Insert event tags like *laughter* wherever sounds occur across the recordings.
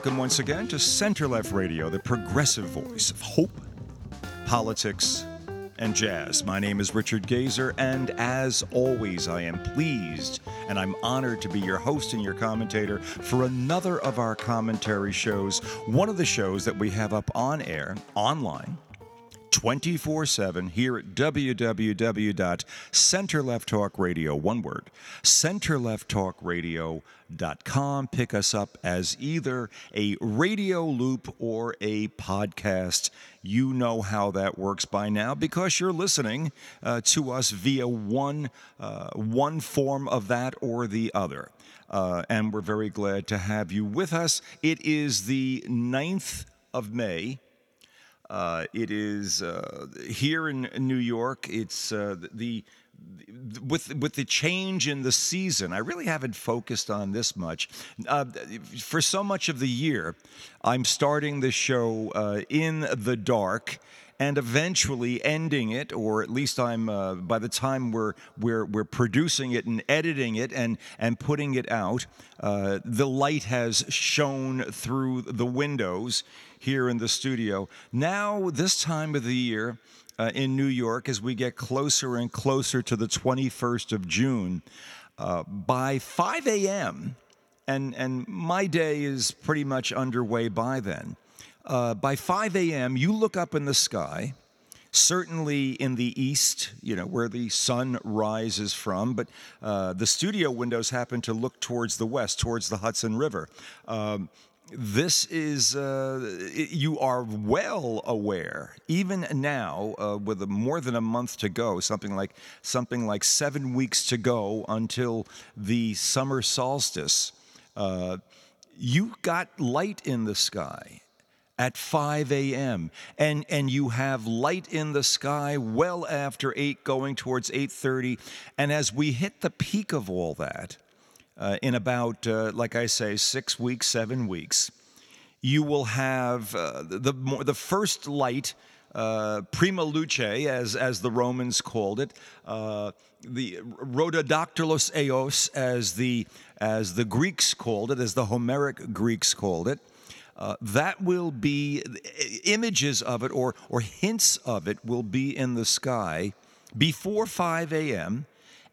welcome once again to Center Left Radio, the progressive voice of hope, politics, and jazz. My name is Richard Gazer, and as always, I am pleased and I'm honored to be your host and your commentator for another of our commentary shows, one of the shows that we have up on air, online, 24 7 here at www.centerlefttalkradio, one word, centerlefttalkradio.com. Pick us up as either a radio loop or a podcast. You know how that works by now because you're listening uh, to us via one, uh, one form of that or the other. Uh, and we're very glad to have you with us. It is the 9th of May. Uh, it is uh, here in New York. It's uh, the, the with with the change in the season. I really haven't focused on this much. Uh, for so much of the year, I'm starting the show uh, in the dark and eventually ending it, or at least I'm uh, by the time we're we're we're producing it and editing it and and putting it out, the light has shone through the windows here in the studio. Now, this time of the year. Uh, in New York, as we get closer and closer to the 21st of June, uh, by 5 a.m., and, and my day is pretty much underway by then uh, by 5 a.m., you look up in the sky, certainly in the east, you know, where the sun rises from, but uh, the studio windows happen to look towards the west, towards the Hudson River. Um, this is uh, you are well aware even now uh, with more than a month to go something like something like seven weeks to go until the summer solstice uh, you got light in the sky at 5 a.m. and and you have light in the sky well after 8 going towards 8:30 and as we hit the peak of all that uh, in about uh, like I say 6 weeks 7 weeks you will have uh, the the, the first light uh, prima luce, as, as the Romans called it, uh, the rhododactylos eos, as the, as the Greeks called it, as the Homeric Greeks called it, uh, that will be images of it or, or hints of it will be in the sky before 5 a.m.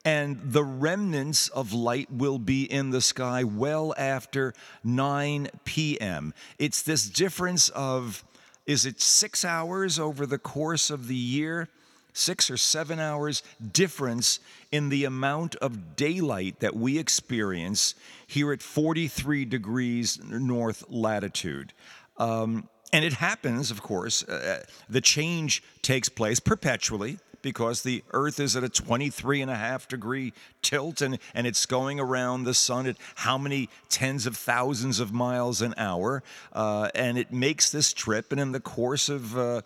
And the remnants of light will be in the sky well after 9 p.m. It's this difference of, is it six hours over the course of the year? six or seven hours difference in the amount of daylight that we experience here at 43 degrees north latitude. Um, and it happens, of course, uh, the change takes place perpetually because the Earth is at a 23 and a half degree tilt and, and it's going around the sun at how many tens of thousands of miles an hour. Uh, and it makes this trip, and in the course of uh,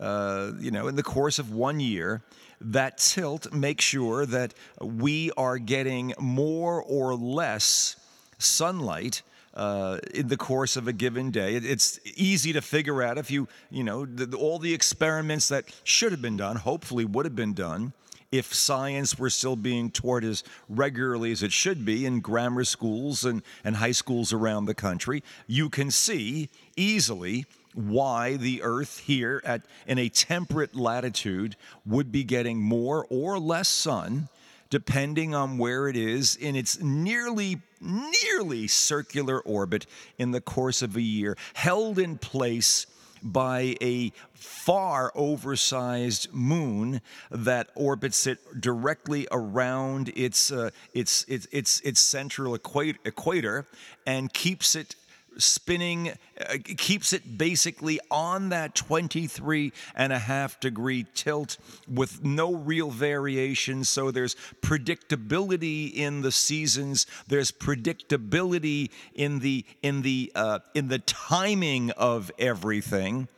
uh, you know, in the course of one year, that tilt makes sure that we are getting more or less sunlight uh, in the course of a given day. It, it's easy to figure out if you, you know, the, all the experiments that should have been done, hopefully would have been done, if science were still being taught as regularly as it should be in grammar schools and, and high schools around the country. You can see easily why the earth here at in a temperate latitude would be getting more or less sun depending on where it is in its nearly nearly circular orbit in the course of a year held in place by a far oversized moon that orbits it directly around its uh, its, its its its central equator and keeps it spinning uh, keeps it basically on that 23 and a half degree tilt with no real variation. So there's predictability in the seasons. There's predictability in the in the uh, in the timing of everything.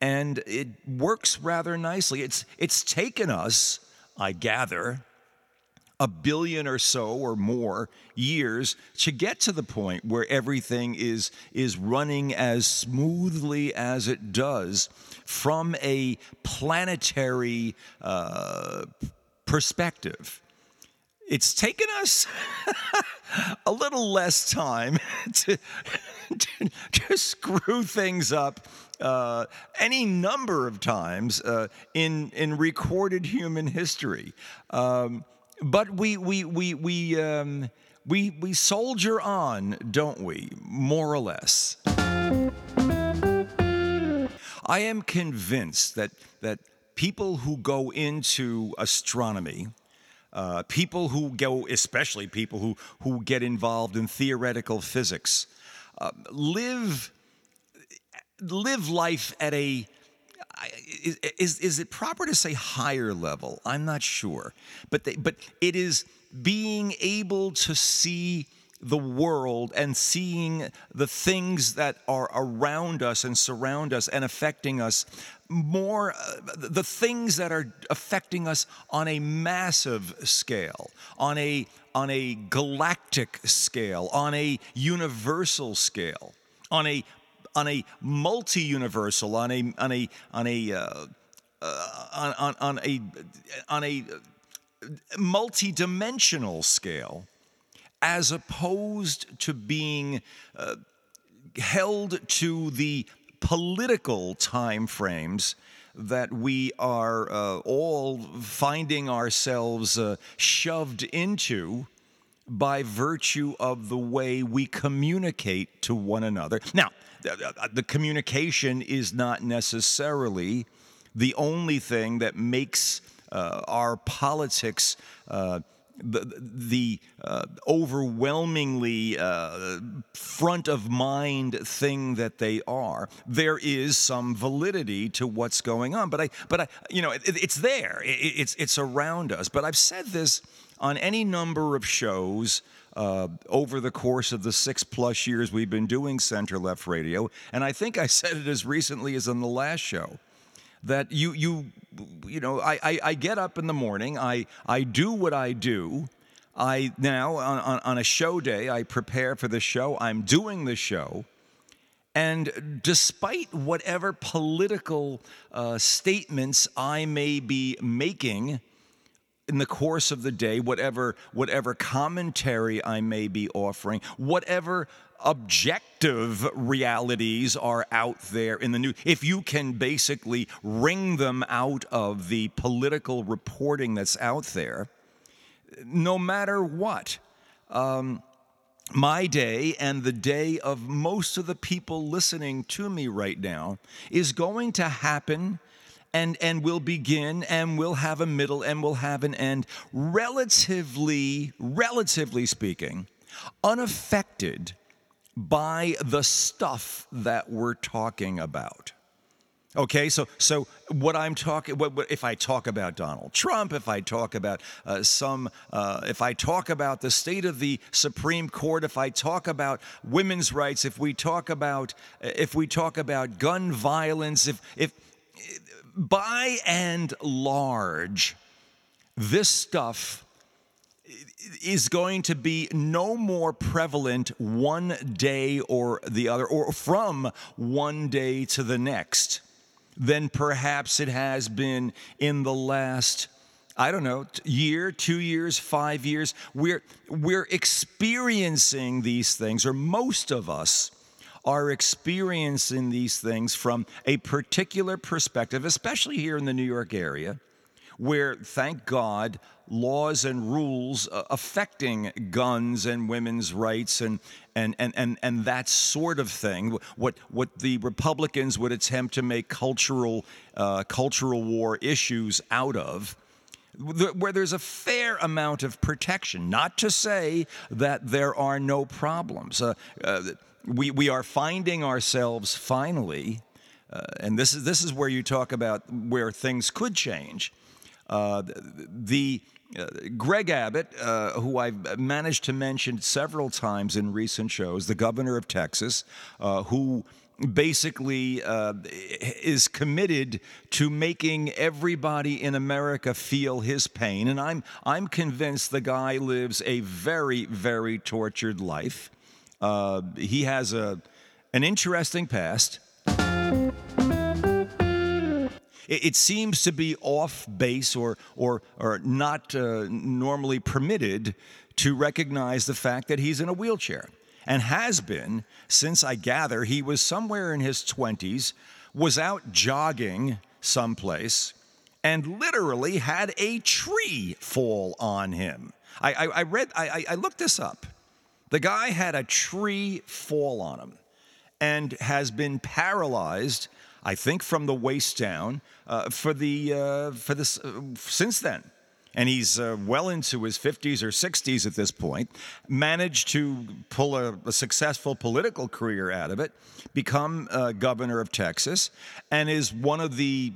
And it works rather nicely. It's it's taken us i gather a billion or so or more years to get to the point where everything is is running as smoothly as it does from a planetary uh, perspective. It's taken us *laughs* a little less time *laughs* to *laughs* to screw things up uh, any number of times uh, in in recorded human history. Um, but we we we we um, we we soldier on, don't we? More or less. I am convinced that that people who go into astronomy uh, people who go, especially people who, who get involved in theoretical physics, uh, live live life at a is, is it proper to say higher level? I'm not sure, but they, but it is being able to see the world and seeing the things that are around us and surround us and affecting us more uh, the things that are affecting us on a massive scale on a on a galactic scale on a universal scale on a on a multi-universal on a on a on a uh, uh, on, on, on a on a multi-dimensional scale as opposed to being uh, held to the political time frames that we are uh, all finding ourselves uh, shoved into by virtue of the way we communicate to one another. Now, the communication is not necessarily the only thing that makes uh, our politics uh, the, the uh, overwhelmingly uh, front of mind thing that they are, there is some validity to what's going on. But I, but I, you know, it, it's there. It, it's it's around us. But I've said this on any number of shows. Uh, over the course of the six plus years we've been doing center left radio, and I think I *laughs* said it as recently as in the last show that you you you know I, I, I get up in the morning I I do what I do I now on, on, on a show day I prepare for the show I'm doing the show and despite whatever political uh, statements I may be making in the course of the day, whatever whatever commentary I may be offering, whatever objective realities are out there in the news, if you can basically wring them out of the political reporting that's out there, no matter what, um, my day and the day of most of the people listening to me right now is going to happen and and will begin and will have a middle and will have an end relatively relatively speaking unaffected by the stuff that we're talking about. Okay, so so what I'm talking, what, what, if I talk about Donald Trump, if I talk about uh, some, uh, if I talk about the state of the Supreme Court, if I talk about women's rights, if we talk about, if we talk about gun violence, if if by and large, this stuff is going to be no more prevalent one day or the other, or from one day to the next, than perhaps it has been in the last. I don't know, year, two years, five years. We're, we're experiencing these things, or most of us are experiencing these things from a particular perspective, especially here in the New York area, where, thank God, laws and rules uh, affecting guns and women's rights and, and, and, and, and that sort of thing, what, what the Republicans would attempt to make cultural, uh, cultural war issues out of where there's a fair amount of protection. Not to say that there are no problems. Uh, uh, we, we are finding ourselves finally, uh, and this is, this is where you talk about where things could change. Uh, the uh, Greg Abbott, uh, who I've managed to mention several times in recent shows, the governor of Texas, uh, who basically uh, is committed to making everybody in America feel his pain. And I'm, I'm convinced the guy lives a very, very tortured life. Uh, he has a, an interesting past it, seems to be off base or, or, or not uh, normally permitted to recognize the fact that he's in a wheelchair. and has been since I gather he was somewhere in his 20s, was out jogging someplace and literally had a tree fall on him. I, I, I read, I, I looked this up. The guy had a tree fall on him and has been paralyzed, I think, from the waist down uh, for the uh, for this uh, since then. And he's uh, well into his 50s or 60s at this point, managed to pull a, a successful political career out of it, become uh, governor of Texas, and is one of the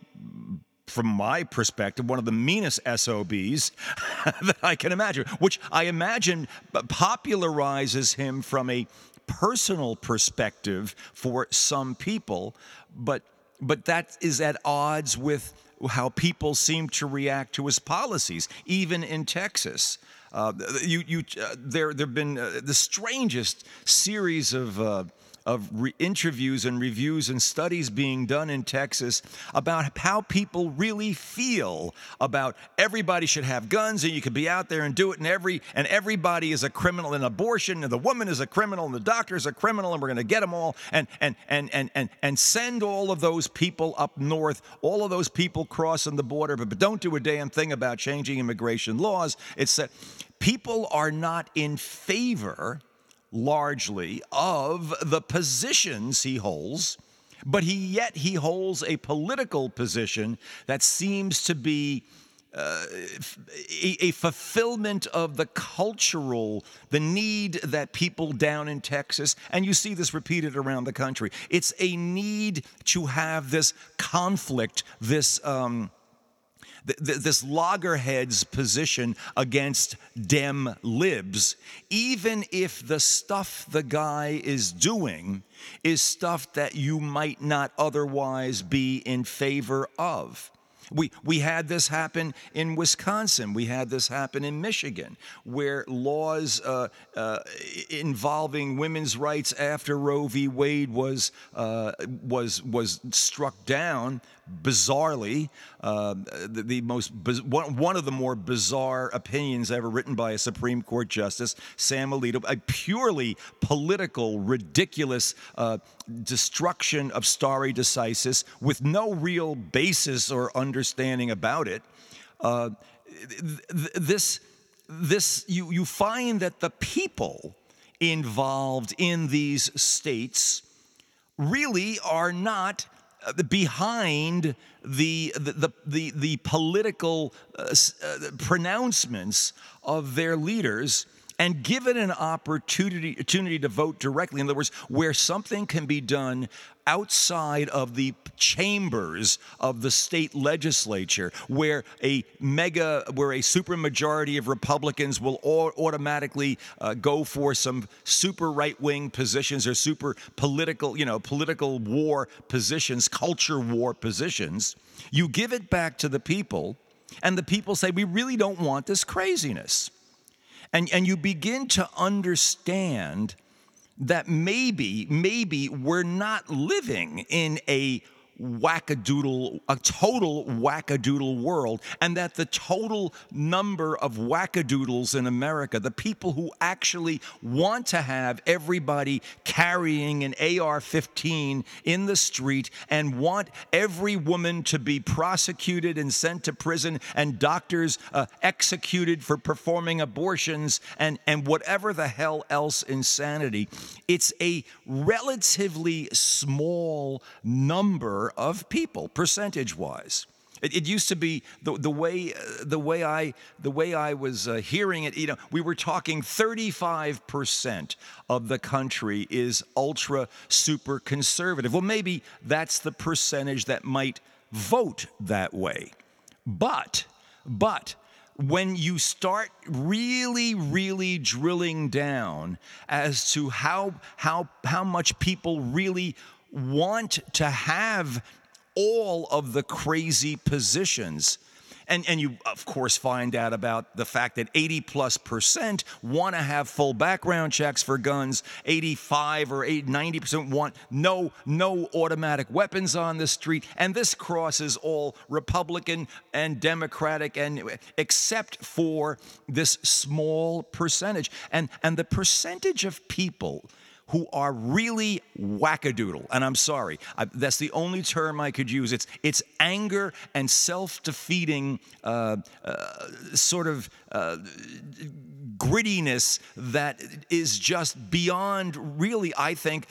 from my perspective, one of the meanest SOBs *laughs* that I can imagine, which I imagine popularizes him from a personal perspective for some people, but but that is at odds with how people seem to react to his policies, even in Texas. Uh, you, you, uh, there, there have been uh, the strangest series of uh, of re- interviews and reviews and studies being done in Texas about how people really feel about everybody should have guns and you could be out there and do it and every and everybody is a criminal in abortion and the woman is a criminal and the doctor is a criminal and we're going to get them all and and and and and and send all of those people up north all of those people crossing the border but, but don't do a damn thing about changing immigration laws. It's that people are not in favor largely of the positions he holds, but he yet he holds a political position that seems to be uh, a, a, fulfillment of the cultural, the need that people down in Texas, and you see this repeated around the country. It's a need to have this conflict, this. Um, th- th- this loggerheads position against dem libs, even if the stuff the guy is doing is stuff that you might not otherwise be in favor of. We, we had this happen in Wisconsin. We had this happen in Michigan, where laws uh, uh, involving women's rights after Roe v. Wade was, uh, was, was struck down bizarrely, uh, the, the, most one, of the more bizarre opinions ever written by a Supreme Court justice, Sam Alito, a purely political, ridiculous uh, destruction of stare decisis with no real basis or understanding about it. Uh, th- this, this, you, you find that the people involved in these states really are not behind the, the, the, the political uh, uh, pronouncements of their leaders and given an opportunity, opportunity to vote directly. In other words, where something can be done outside of the chambers of the state legislature, where a mega, where a supermajority of Republicans will automatically uh, go for some super right wing positions or super political, you know, political war positions, culture war positions. You give it back to the people, and the people say, We really don't want this craziness. And, and you begin to understand that maybe, maybe we're not living in a wackadoodle, a total wackadoodle world, and that the total number of wackadoodles in America, the people who actually want to have everybody carrying an AR 15 in the street and want every woman to be prosecuted and sent to prison and doctors uh, executed for performing abortions and, and whatever the hell else insanity, it's a relatively small number of people, percentage wise. It, it, used to be the, the way uh, the way I the way I was uh, hearing it. You know, we were talking 35 percent of the country is ultra super conservative. Well, maybe that's the percentage that might vote that way. But but when you start really really drilling down as to how how how much people really want to have all of the crazy positions. And, and you, of course, find out about the fact that 80 plus percent want to have full background checks for guns. 85 or 80, 90 percent want no, no automatic weapons on the street. And this crosses all Republican and Democratic, and except for this small percentage. And, and the percentage of people who are really wackadoodle. And I'm sorry, I, that's the only term I could use. It's, it's anger and self defeating uh, uh, sort of. Uh, grittiness that is just beyond really, I think,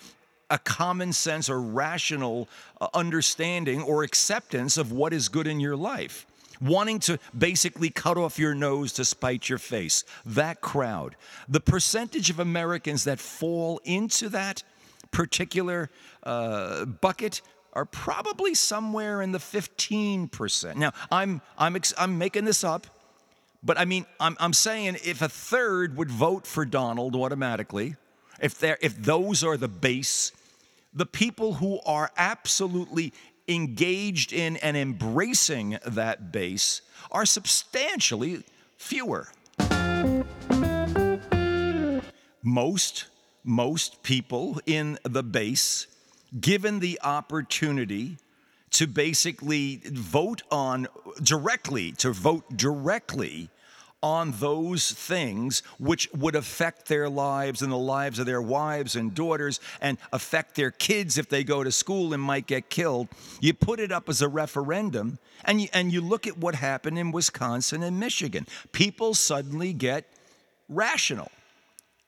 a common sense or rational uh, understanding or acceptance of what is good in your life wanting to basically cut off your nose to spite your face. That crowd. The percentage of Americans that fall into that particular uh, bucket are probably somewhere in the 15%. Now, I'm, I'm, I'm making this up, but I mean, I'm, I'm saying if a third would vote for Donald automatically, if, if those are the base, the people who are absolutely engaged in and embracing that base are substantially fewer. Most, most people in the base, given the opportunity to basically vote on directly, to vote directly on those things which would affect their lives and the lives of their wives and daughters and affect their kids if they go to school and might get killed. You put it up as a referendum and you, and you look at what happened in Wisconsin and Michigan. People suddenly get rational.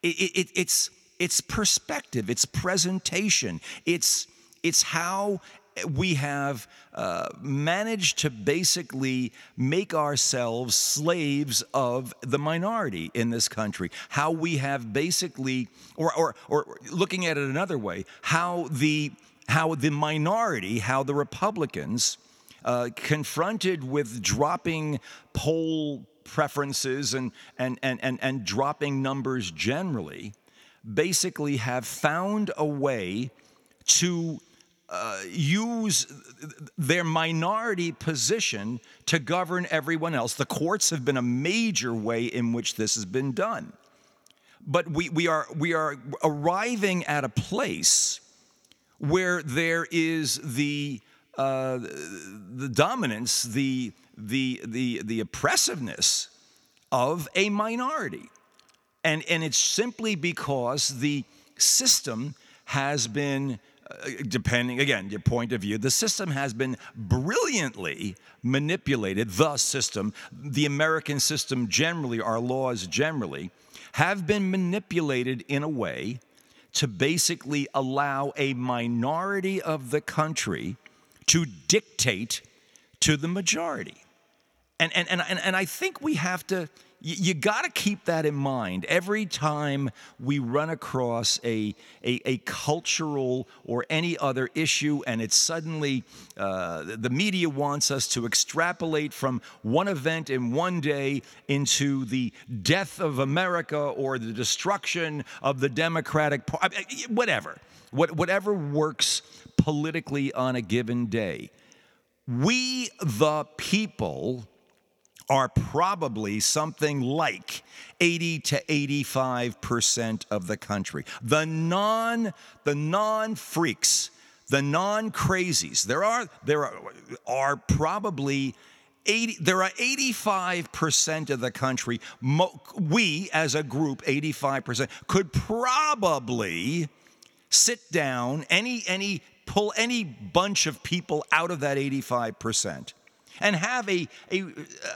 It, it, it's, it's perspective, it's presentation, it's, it's how we have uh, managed to basically make ourselves slaves of the minority in this country. How we have basically, or, or, or looking at it another way, how the, how the minority, how the Republicans, uh, confronted with dropping poll preferences and, and, and, and, and dropping numbers generally, basically have found a way to uh, use their minority position to govern everyone else. The courts have been a major way in which this has been done. But we, we, are, we are arriving at a place where there is the, uh, the dominance, the, the, the, the oppressiveness of a minority. And, and it's simply because the system has been depending again your point of view the system has been brilliantly manipulated the system. The american system generally our laws generally have been manipulated in a way to basically allow a minority of the country to dictate to the majority. And and and, and, and i think we have to you, got to keep that in mind every time we run across a, a, a cultural or any other issue, and it's suddenly uh, the media wants us to extrapolate from one event in one day into the death of America or the destruction of the Democratic Party, whatever, what, whatever works politically on a given day. We, the people, are probably something like 80 to 85% of the country. The non the non freaks, the non crazies. There are there are, are probably 80, there are 85% of the country, we as a group, 85%, could probably sit down, any, any, pull any bunch of people out of that 85% and have a, a,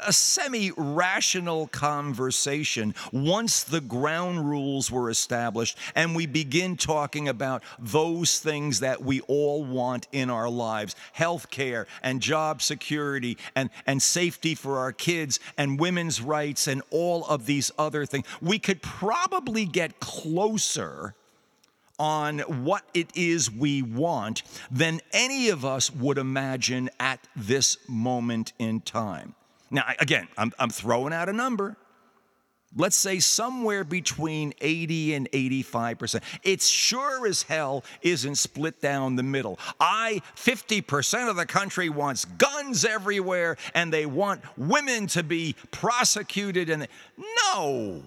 a semi rational conversation once the ground rules were established and we begin talking about those things that we all want in our lives health care and job security and, and safety for our kids and women's rights and all of these other things. We could probably get closer on what it is we want than any of us would imagine at this moment in time. Now, again, I'm, I'm throwing out a number. let's say somewhere between 80 and 85%. It sure as hell isn't split down the middle. I, 50% of the country wants guns everywhere and they want women to be prosecuted and no.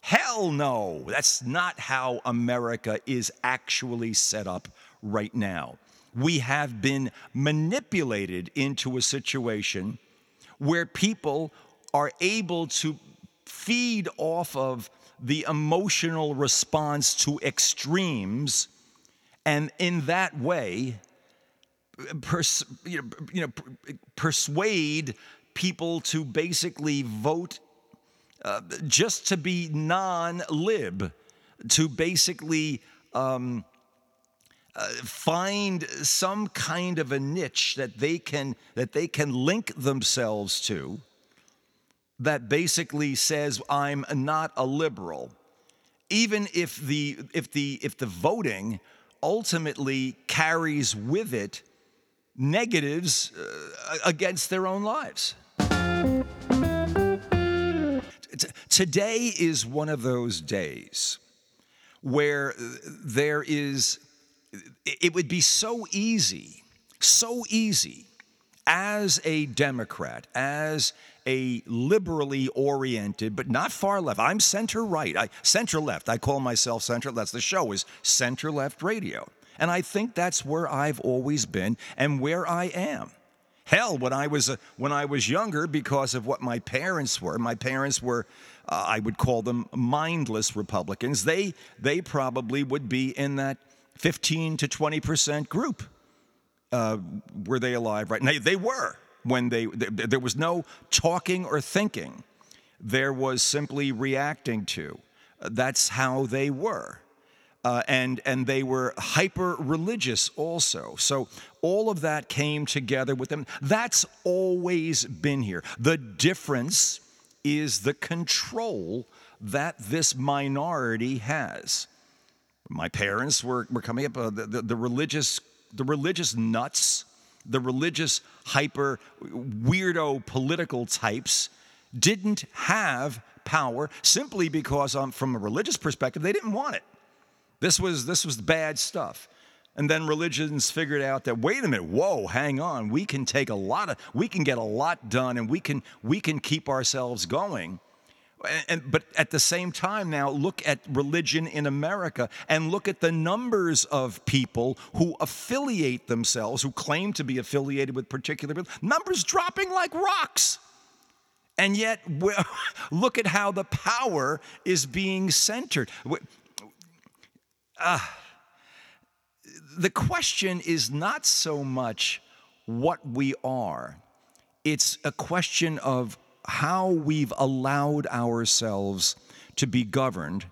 Hell no. That's not how America is actually set up right now. We have been manipulated into a situation where people are able to feed off of the emotional response to extremes, and in that way, pers- you, know, you know, persuade people to basically vote uh, just to be non lib, to basically um, uh, find some kind of a niche that they can that they can link themselves to that basically says I'm not a liberal, even if the if the if the voting ultimately carries with it negatives uh, against their own lives. Today is one of those days where there is, it would be so easy, so easy as a Democrat, as a liberally oriented, but not far left. I'm center right. I center left. I call myself center. That's the show is center left radio. And I think that's where I've always been and where I am. Hell, when I was when I was younger, because of what my parents were, my parents were, uh, I would call them mindless Republicans. They they probably would be in that 15 to 20 percent group. Uh, were they alive right now? They were when they, there was no talking or thinking. There was simply reacting to. That's how they were. Uh, and and they were hyper religious also. So all of that came together with them. That's always been here. The difference is the control that this minority has. My parents were, were coming up uh, the, the, the religious the religious nuts the religious, hyper, weirdo political types didn't have power simply because, um, from a religious perspective, they didn't want it. This was, this was bad stuff. And then religions figured out that wait a minute, whoa, hang on, we can take a lot of, we can get a lot done, and we can we can keep ourselves going and, but at the same time, now look at religion in America and look at the numbers of people who affiliate themselves, who claim to be affiliated with particular numbers dropping like rocks. And yet, *laughs* look at how the power is being centered. Uh, the question is not so much what we are, it's a question of how we've allowed ourselves to be governed.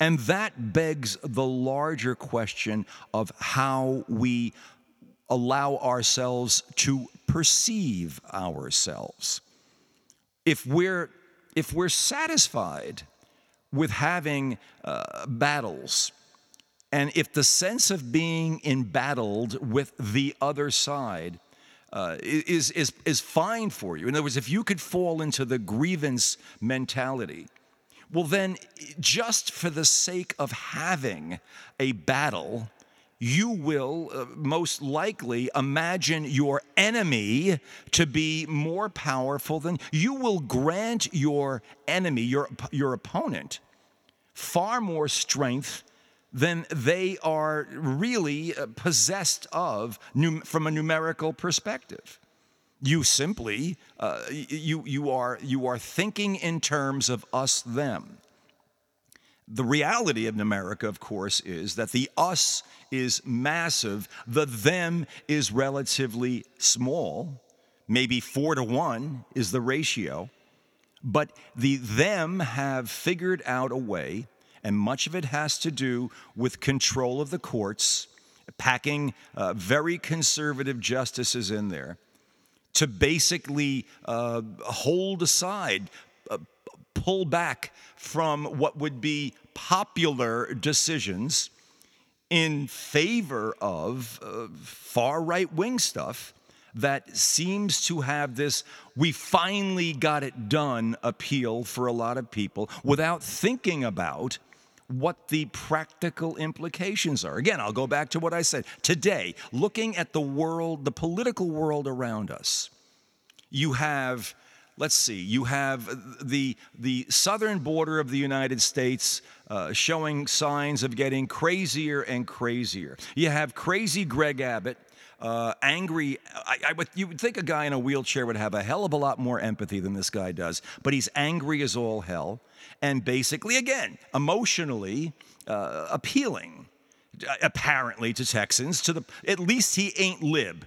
And that begs the larger question of how we allow ourselves to perceive ourselves. If we're, if we're satisfied with having uh, battles, and if the sense of being embattled with the other side uh, is, is, is fine for you. In other words, if you could fall into the grievance mentality, well, then just for the sake of having a battle, you will uh, most likely imagine your enemy to be more powerful than you will grant your enemy, your, your opponent, far more strength than they are really uh, possessed of from a numerical perspective. You simply uh, you you are you are thinking in terms of us them. The reality of America, of course, is that the us is massive, the them is relatively small. Maybe four to one is the ratio, but the them have figured out a way and much of it has to do with control of the courts, packing uh, very conservative justices in there to basically uh, hold aside, uh, pull back from what would be popular decisions in favor of uh, far right wing stuff that seems to have this we finally got it done appeal for a lot of people without thinking about what the practical implications are. Again, I'll go back to what I said. Today, looking at the world, the political world around us, you have let's see, you have the, the southern border of the United States uh, showing signs of getting crazier and crazier. You have crazy Greg Abbott. Uh, angry. I, I would, you would think a guy in a wheelchair would have a hell of a lot more empathy than this guy does, but he's angry as all hell, and basically, again, emotionally uh, appealing, uh, apparently to Texans. To the at least he ain't lib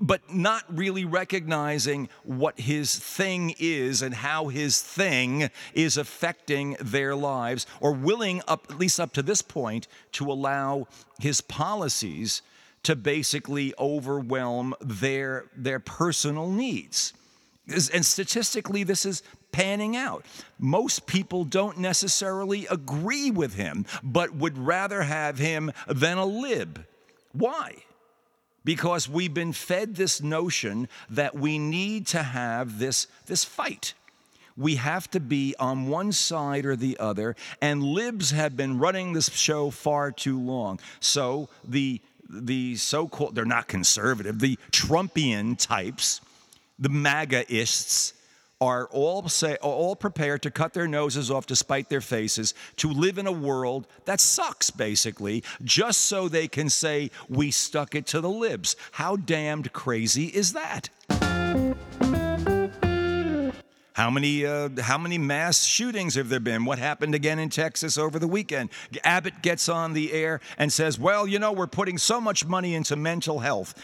but not really recognizing what his thing is and how his thing is affecting their lives, or willing, up, at least up to this point, to allow his policies to basically overwhelm their, their personal needs. And statistically, this is panning out. Most people don't necessarily agree with him, but would rather have him than a lib. Why? because we've been fed this notion that we need to have this, this fight. We have to be on one side or the other, and libs have been running this show far too long. So the the so-called they're not conservative, the Trumpian types, the MAGAists, are all say all prepared to cut their noses off to spite their faces to live in a world that sucks basically just so they can say we stuck it to the libs. How damned crazy is that how many, uh, how many mass shootings have there been? What happened again in Texas over the weekend? Abbott gets on the air and says, Well, you know, we're putting so much money into mental health.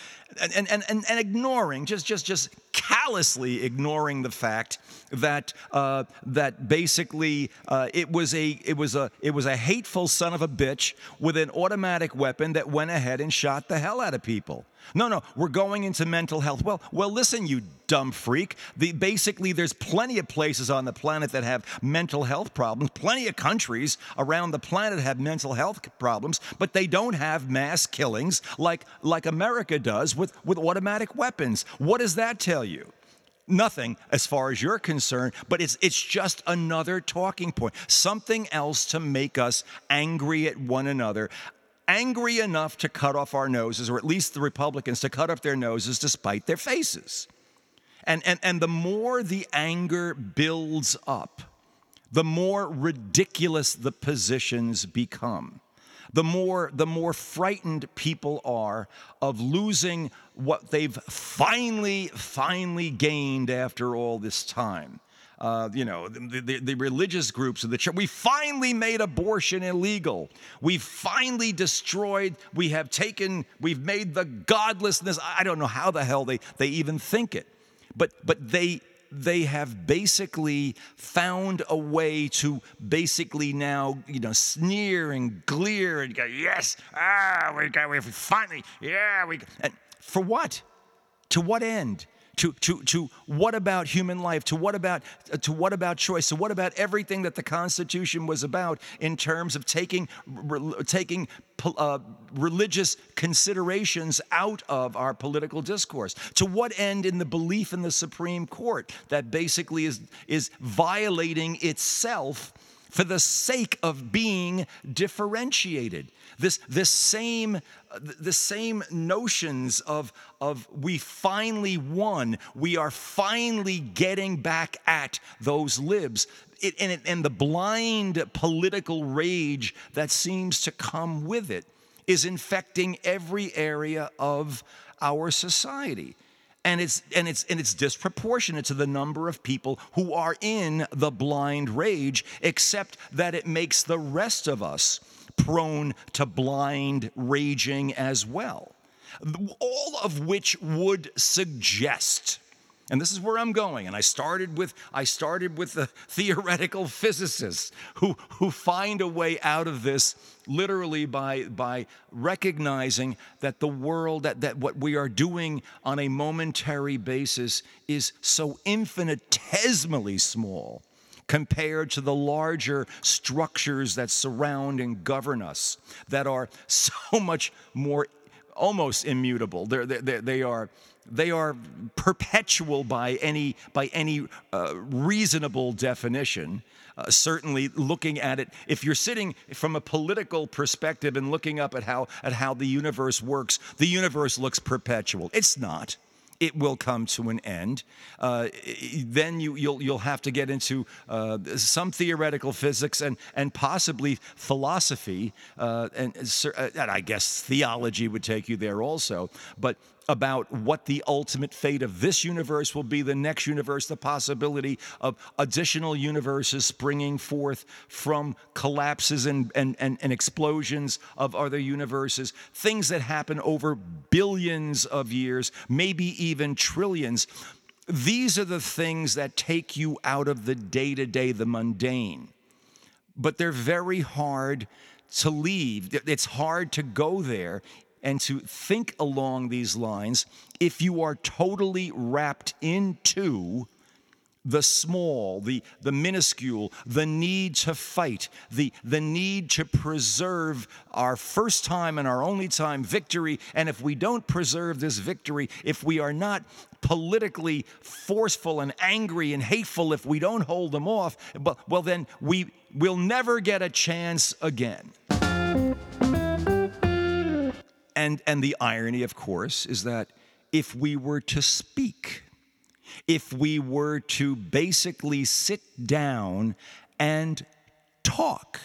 And, and, and, and ignoring, just, just, just callously ignoring the fact that, uh, that basically uh, it, was a, it, was a, it was a hateful son of a bitch with an automatic weapon that went ahead and shot the hell out of people. No, no, we're going into mental health. Well, well, listen, you dumb freak. The, basically, there's plenty of places on the planet that have mental health problems. Plenty of countries around the planet have mental health problems, but they don't have mass killings like like America does with with automatic weapons. What does that tell you? Nothing as far as you're concerned, but it's it's just another talking point. Something else to make us angry at one another angry enough to cut off our noses, or at least the Republicans to cut off their noses to spite their faces. And, and, and the more the anger builds up, the more ridiculous the positions become. The more, the more frightened people are of losing what they've finally, finally gained after all this time uh, you know, the, the, the, religious groups of the church. We finally made abortion illegal. We've finally destroyed, we have taken, we've made the godlessness. I don't know how the hell they, they even think it. But, but they, they have basically found a way to basically now, you know, sneer and gleer and go, yes, ah, we got, we finally, yeah, we, and for what? To what end? To, to, to what about human life, to what about, to what about choice, to what about everything that the Constitution was about in terms of taking, re, taking uh, religious considerations out of our political discourse. To what end in the belief in the Supreme Court that basically is, is violating itself for the sake of being differentiated. This, this same, the same notions of, of we finally won, we are finally getting back at those libs. It, and, it, and the blind political rage that seems to come with it is infecting every area of our society and it's and it's and it's disproportionate to the number of people who are in the blind rage except that it makes the rest of us prone to blind raging as well. All of which would suggest and this is where I'm going. And I started with I started with the *laughs* theoretical physicists who who find a way out of this literally by by recognizing that the world that, that what we are doing on a momentary basis is so infinitesimally small compared to the larger structures that surround and govern us that are *laughs* so much more almost immutable. They're, they're, they are they are perpetual by any by any uh, reasonable definition. Uh, certainly, looking at it, if you're sitting from a political perspective and looking up at how at how the universe works, the universe looks perpetual. It's not it will come to an end. Uh, then you, will you'll, you'll have to get into uh, some theoretical physics and, and possibly philosophy, uh, and, uh, and I guess theology would take you there also. But about what the ultimate fate of this universe will be, the next universe, the possibility of additional universes springing forth from collapses and, and, and, and, explosions of other universes, things that happen over billions of years, maybe even trillions. These are the things that take you out of the day to day, the mundane. But they're very hard to leave. It's hard to go there and to think along these lines if you are totally wrapped into the small, the, the minuscule, the need to fight, the, the need to preserve our first time and our only time victory. And if we don't preserve this victory, if we are not politically forceful and angry and hateful, if we don't hold them off, but, well, then we will never get a chance again. And, and the irony, of course, is that if we were to speak, if we were to basically sit down and talk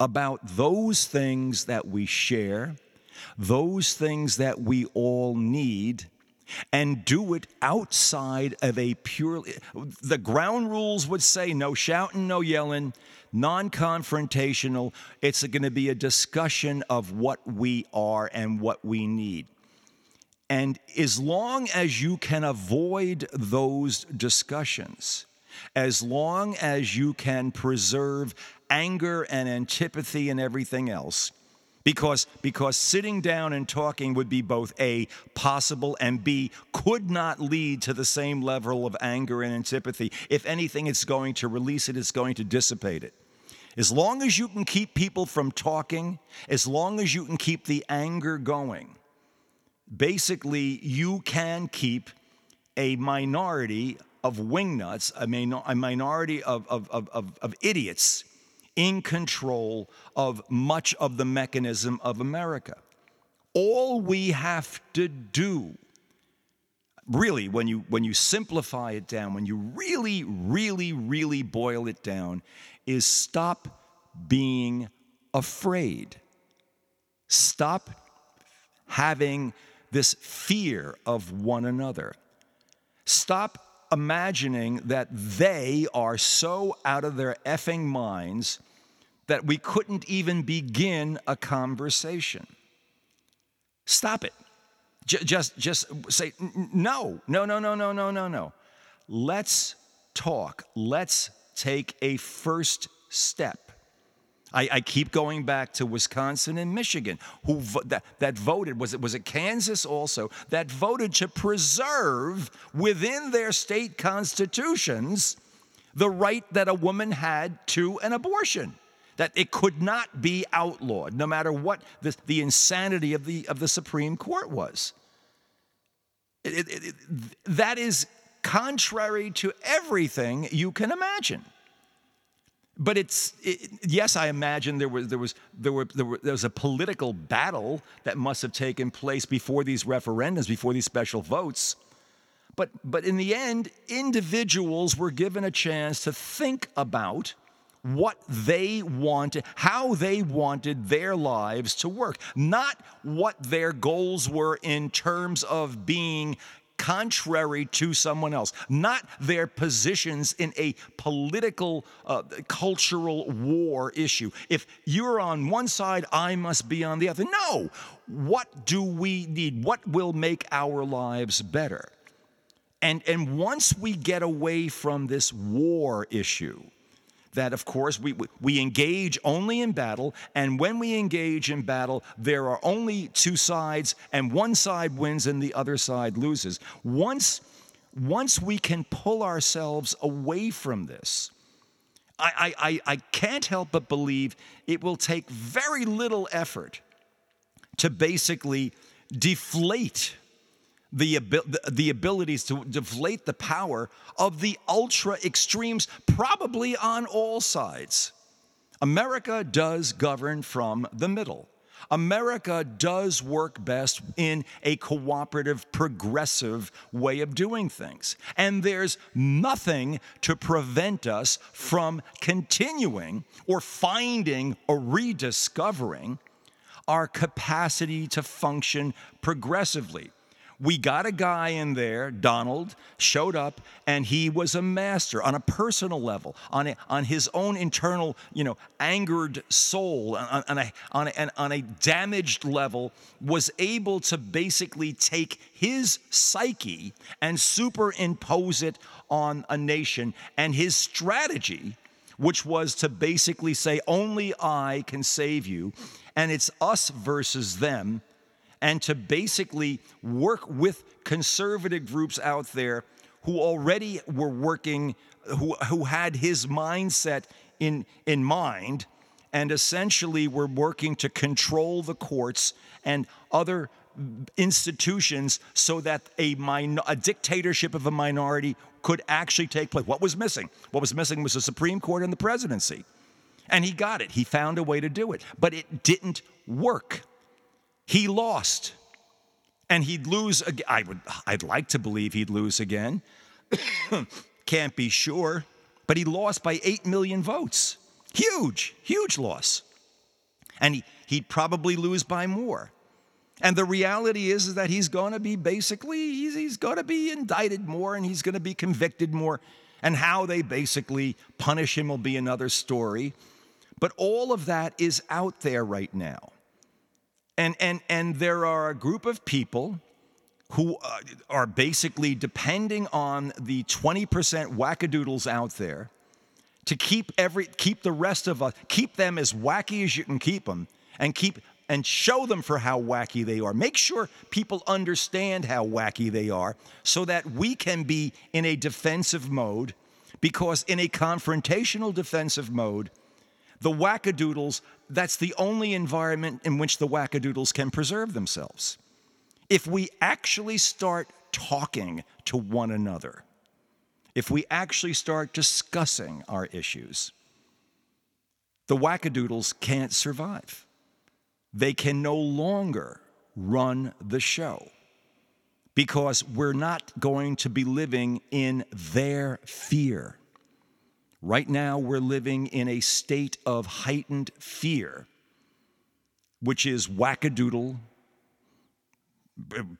about those things that we share, those things that we all need, and do it outside of a purely, the ground rules would say no shouting, no yelling, non confrontational. It's going to be a discussion of what we are and what we need. And as long as you can avoid those discussions, as long as you can preserve anger and antipathy and everything else, because because sitting down and talking would be both a possible and b could not lead to the same level of anger and antipathy. If anything it's going to release it it's going to dissipate it. As long as you can keep people from talking, as long as you can keep the anger going, basically you can keep a minority of wingnuts, a, a minority of, of, of, of idiots in control of much of the mechanism of America. All we have to do, really, when you, when you simplify it down, when you really, really, really boil it down, is stop being afraid. Stop having this fear of one another. Stop imagining that they are so out of their effing minds that we couldn't even begin a conversation. Stop it. J- just, just say, no, no, no, no, no, no, no, no. Let's talk. Let's take a first step. I, I, keep going back to Wisconsin and Michigan, who that, that voted was it was it Kansas also that voted to preserve within their state constitutions the right that a woman had to an abortion, that it could not be outlawed, no matter what the, the insanity of the of the Supreme Court was. It, it, it, that is contrary to everything you can imagine. But it's it, yes, I imagine there was there was there were, there were there was a political battle that must have taken place before these referendums, before these special votes. But but in the end, individuals were given a chance to think about what they wanted, how they wanted their lives to work, not what their goals were in terms of being contrary to someone else, not their positions in a political, uh, cultural war issue. If you're on one side, I must be on the other. No! What do we need? What will make our lives better? And, and once we get away from this war issue, that, of course, we, we engage only in battle, and when we engage in battle, there are only two sides, and one side wins and the other side loses. Once, once we can pull ourselves away from this, I, I, I can't help but believe it will take very little effort to basically deflate the, the abilities to deflate the power of the ultra extremes, probably on all sides. America does govern from the middle. America does work best in a cooperative, progressive way of doing things. And there's nothing to prevent us from continuing or finding or rediscovering our capacity to function progressively. We got a guy in there, Donald, showed up, and he was a master on a personal level, on, a, on his own internal, you know, angered soul, on, on, a, on, a, on a damaged level, was able to basically take his psyche and superimpose it on a nation. And his strategy, which was to basically say, only I can save you, and it's us versus them and to basically work with conservative groups out there who already were working, who, who had his mindset in, in mind, and essentially were working to control the courts and other institutions so that a, min- a dictatorship of a minority could actually take place. What was missing? What was missing was the Supreme Court and the presidency. And he got it. He found a way to do it. But it didn't work. He lost. And he'd lose again. I would I'd like to believe he'd lose again. *coughs* Can't be sure, but he lost by 8 million votes. Huge, huge loss. And he, he'd probably lose by more. And the reality is, is that he's going to be basically, he's, he's going to be indicted more and he's going to be convicted more. And how they basically punish him will be another story. But all of that is out there right now. And, and, and there are a group of people who uh, are basically depending on the 20% wackadoodles out there to keep every keep the rest of us keep them as wacky as you can keep them and keep and show them for how wacky they are. Make sure people understand how wacky they are so that we can be in a defensive mode because in a confrontational defensive mode the wackadoodles, that's the only environment in which the wackadoodles can preserve themselves. If we actually start talking to one another, if we actually start discussing our issues, the wackadoodles can't survive. They can no longer run the show because we're not going to be living in their fear. Right now, we're living in a state of heightened fear, which is wackadoodle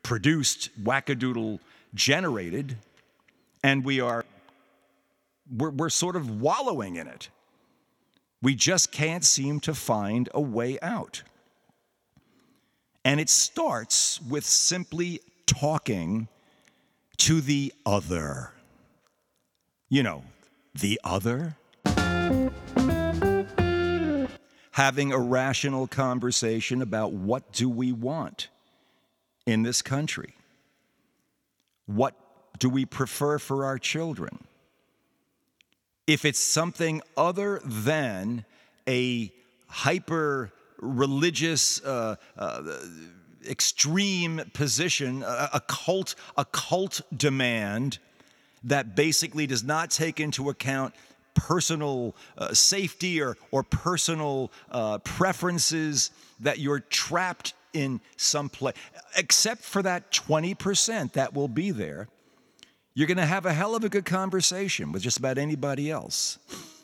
produced, wackadoodle generated, and we are we're, we're sort of wallowing in it. We just can't seem to find a way out. And it starts with simply talking to the other. You know, the other? Having a rational conversation about what do we want in this country? What do we prefer for our children? If it's something other than a hyper religious, uh, uh, extreme position, a, a cult, a cult demand that basically does not take into account personal uh, safety or, or personal uh, preferences, that you're trapped in some place, except for that 20% that will be there. You're going to have a hell of a good conversation with just about anybody else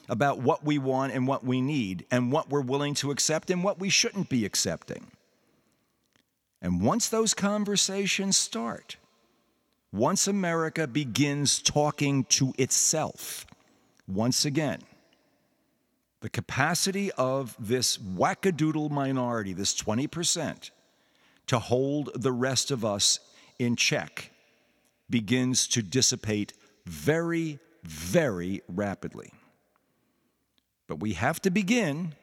about what we want and what we need and what we're willing to accept and what we shouldn't be accepting. And once those conversations start, once America begins talking to itself, once again, the capacity of this wackadoodle minority, this 20%, to hold the rest of us in check begins to dissipate very, very rapidly. But we have to begin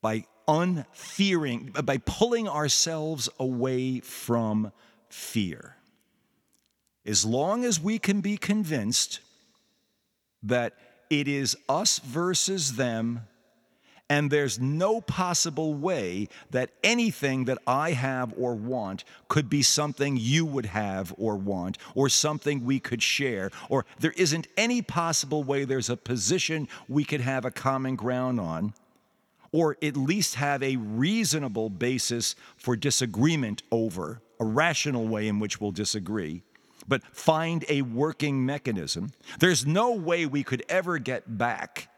by unfearing, by pulling ourselves away from fear. As long as we can be convinced that it is us versus them, And there's no possible way that anything that I have or want could be something you would have or want, or something we could share, or there isn't any possible way there's a position we could have a common ground on, or at least have a reasonable basis for disagreement over, a rational way in which we'll disagree but find a working mechanism. There's no way we could ever get back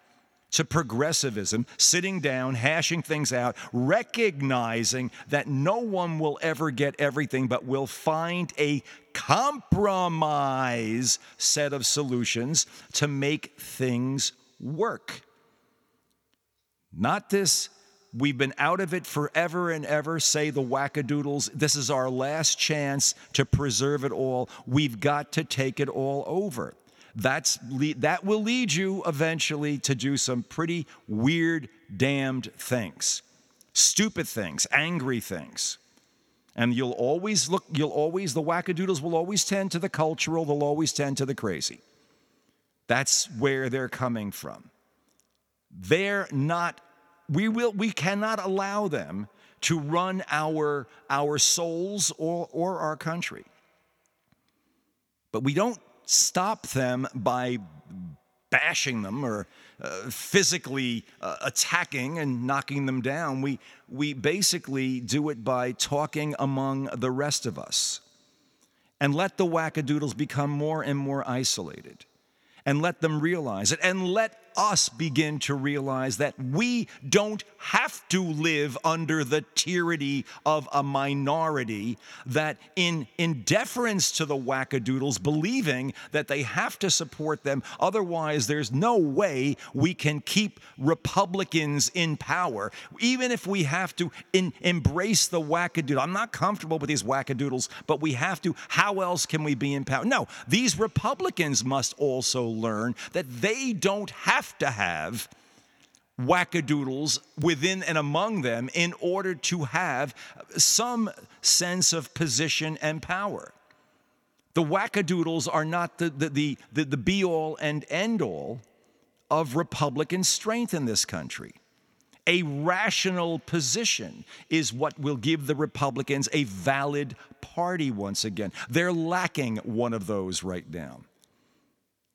to progressivism, sitting down, hashing things out, recognizing that no one will ever get everything, but will find a compromise set of solutions to make things work. Not this, we've been out of it forever and ever, say the wackadoodles. This is our last chance to preserve it all. We've got to take it all over that's that will lead you eventually to do some pretty weird, damned things, stupid things, angry things. And you'll always look, you'll always, the wackadoodles will always tend to the cultural, they'll always tend to the crazy. That's where they're coming from. They're not, we will, we cannot allow them to run our, our souls or, or our country. But we don't stop them by bashing them or uh, physically uh, attacking and knocking them down. We, we basically do it by talking among the rest of us and let the wackadoodles become more and more isolated and let them realize it and let us begin to realize that we don't have to live under the tyranny of a minority that in, in deference to the wackadoodles believing that they have to support them otherwise there's no way we can keep republicans in power. Even if we have to in, embrace the wackadoodle i'm not comfortable with these wackadoodles but we have to how else can we be in power? No these republicans must also learn that they don't have have to have wackadoodles within and among them in order to have some sense of position and power. The wackadoodles are not the, the, the, the, the be all and end all of Republican strength in this country. A rational position is what will give the Republicans a valid party once again. They're lacking one of those right now.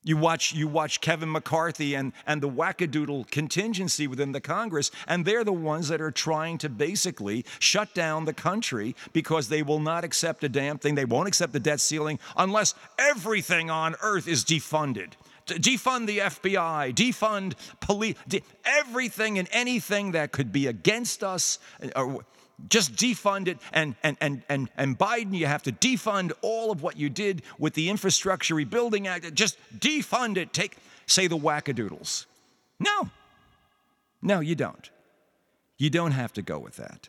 You watch, you watch Kevin McCarthy and, and the wackadoodle contingency within the Congress, and they're the ones that are trying to basically shut down the country because they will not accept a damn thing. They won't accept the debt ceiling unless everything on earth is defunded. Defund the FBI, defund police, de- everything and anything that could be against us. Or, just defund it and, and, and, and, and Biden, you have to defund all of what you did with the Infrastructure Rebuilding Act. Just defund it. Take, say the wackadoodles. No. No, you don't. You don't have to go with that.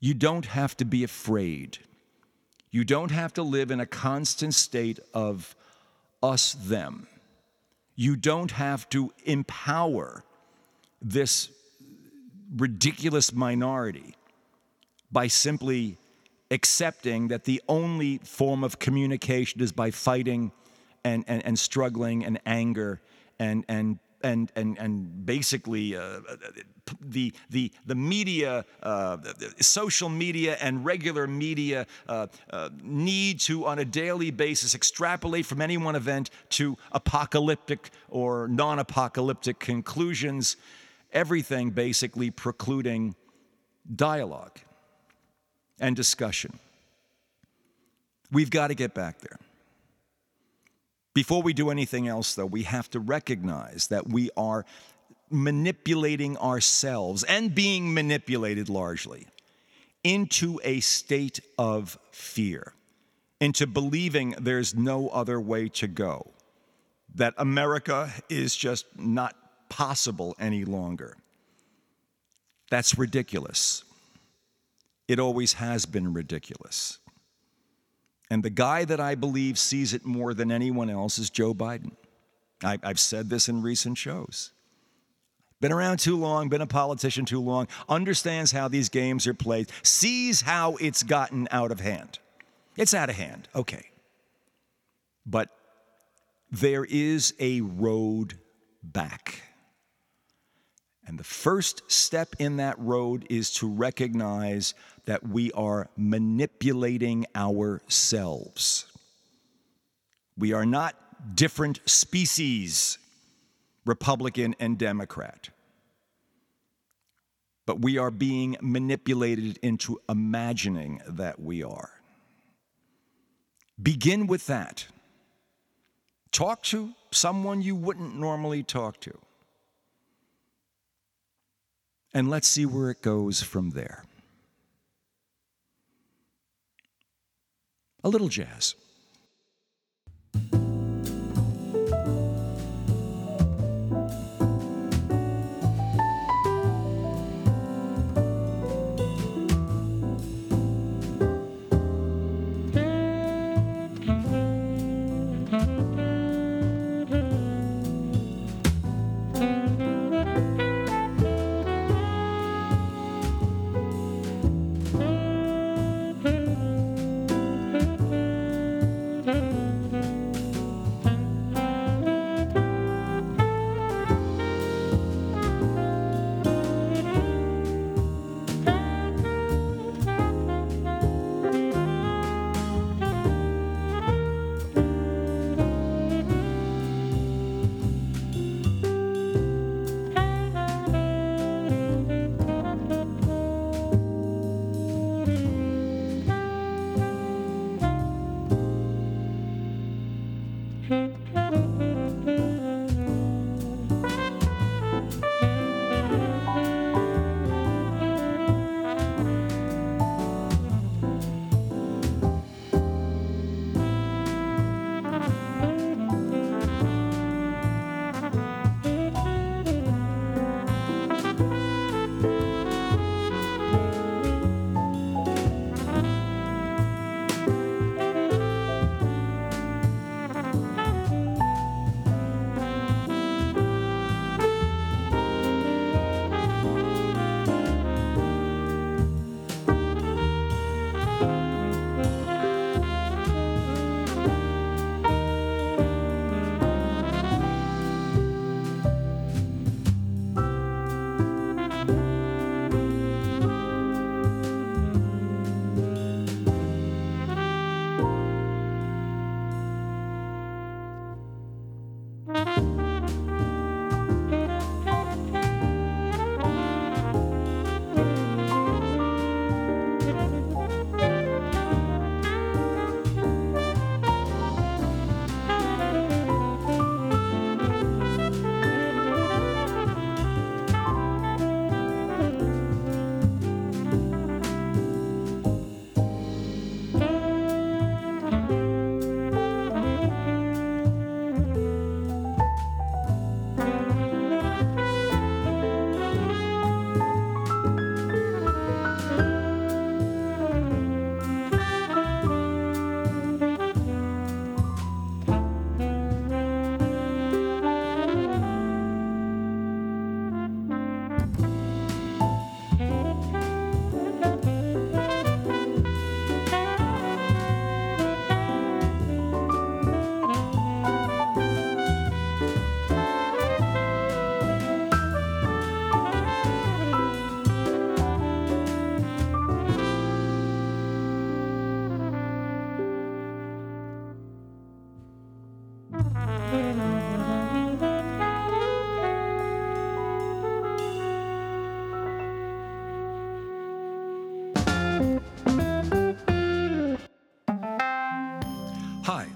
You don't have to be afraid. You don't have to live in a constant state of us them. You don't have to empower this ridiculous minority by simply accepting that the only form of communication is by fighting and, and, and struggling and anger and, and, and, and, and basically uh, the, the, the media, uh, social media and regular media uh, uh, need to, on a daily basis, extrapolate from any one event to apocalyptic or non apocalyptic conclusions everything basically precluding dialogue and discussion. We've got to get back there. Before we do anything else, though, we have to recognize that we are manipulating ourselves and being manipulated largely into a state of fear, into believing there's no other way to go, that America is just not possible any longer. That's ridiculous. It always has been ridiculous. And the guy that I believe sees it more than anyone else is Joe Biden. I, have said this in recent shows. Been around too long, been a politician too long, understands how these games are played, sees how it's gotten out of hand. It's out of hand, okay. But there is a road back. And the first step in that road is to recognize that we are manipulating ourselves. We are not different species, Republican and Democrat. But we are being manipulated into imagining that we are. Begin with that. Talk to someone you wouldn't normally talk to. And let's see where it goes from there. A little jazz.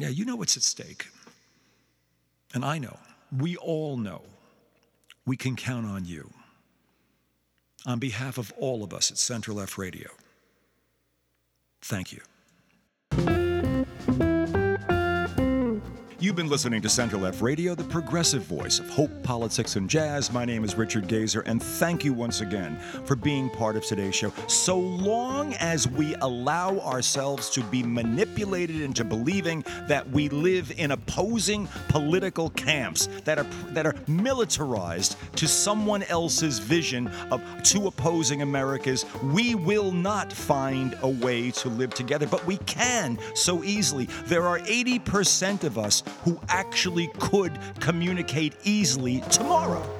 Yeah, you know what's at stake. And I know, we all know, we can count on you. On behalf of all of us at Center Left Radio, Thank you. You've been listening to Center Left Radio, the progressive voice of hope, politics, and jazz. My name is Richard Gazer, and thank you once again for being part of today's show. So long as we allow ourselves to be manipulated into believing that we live in opposing political camps that are that are militarized to someone else's vision of two opposing Americas, we will not find a way to live together. But we can so easily. There are 80% of us who actually could communicate easily tomorrow.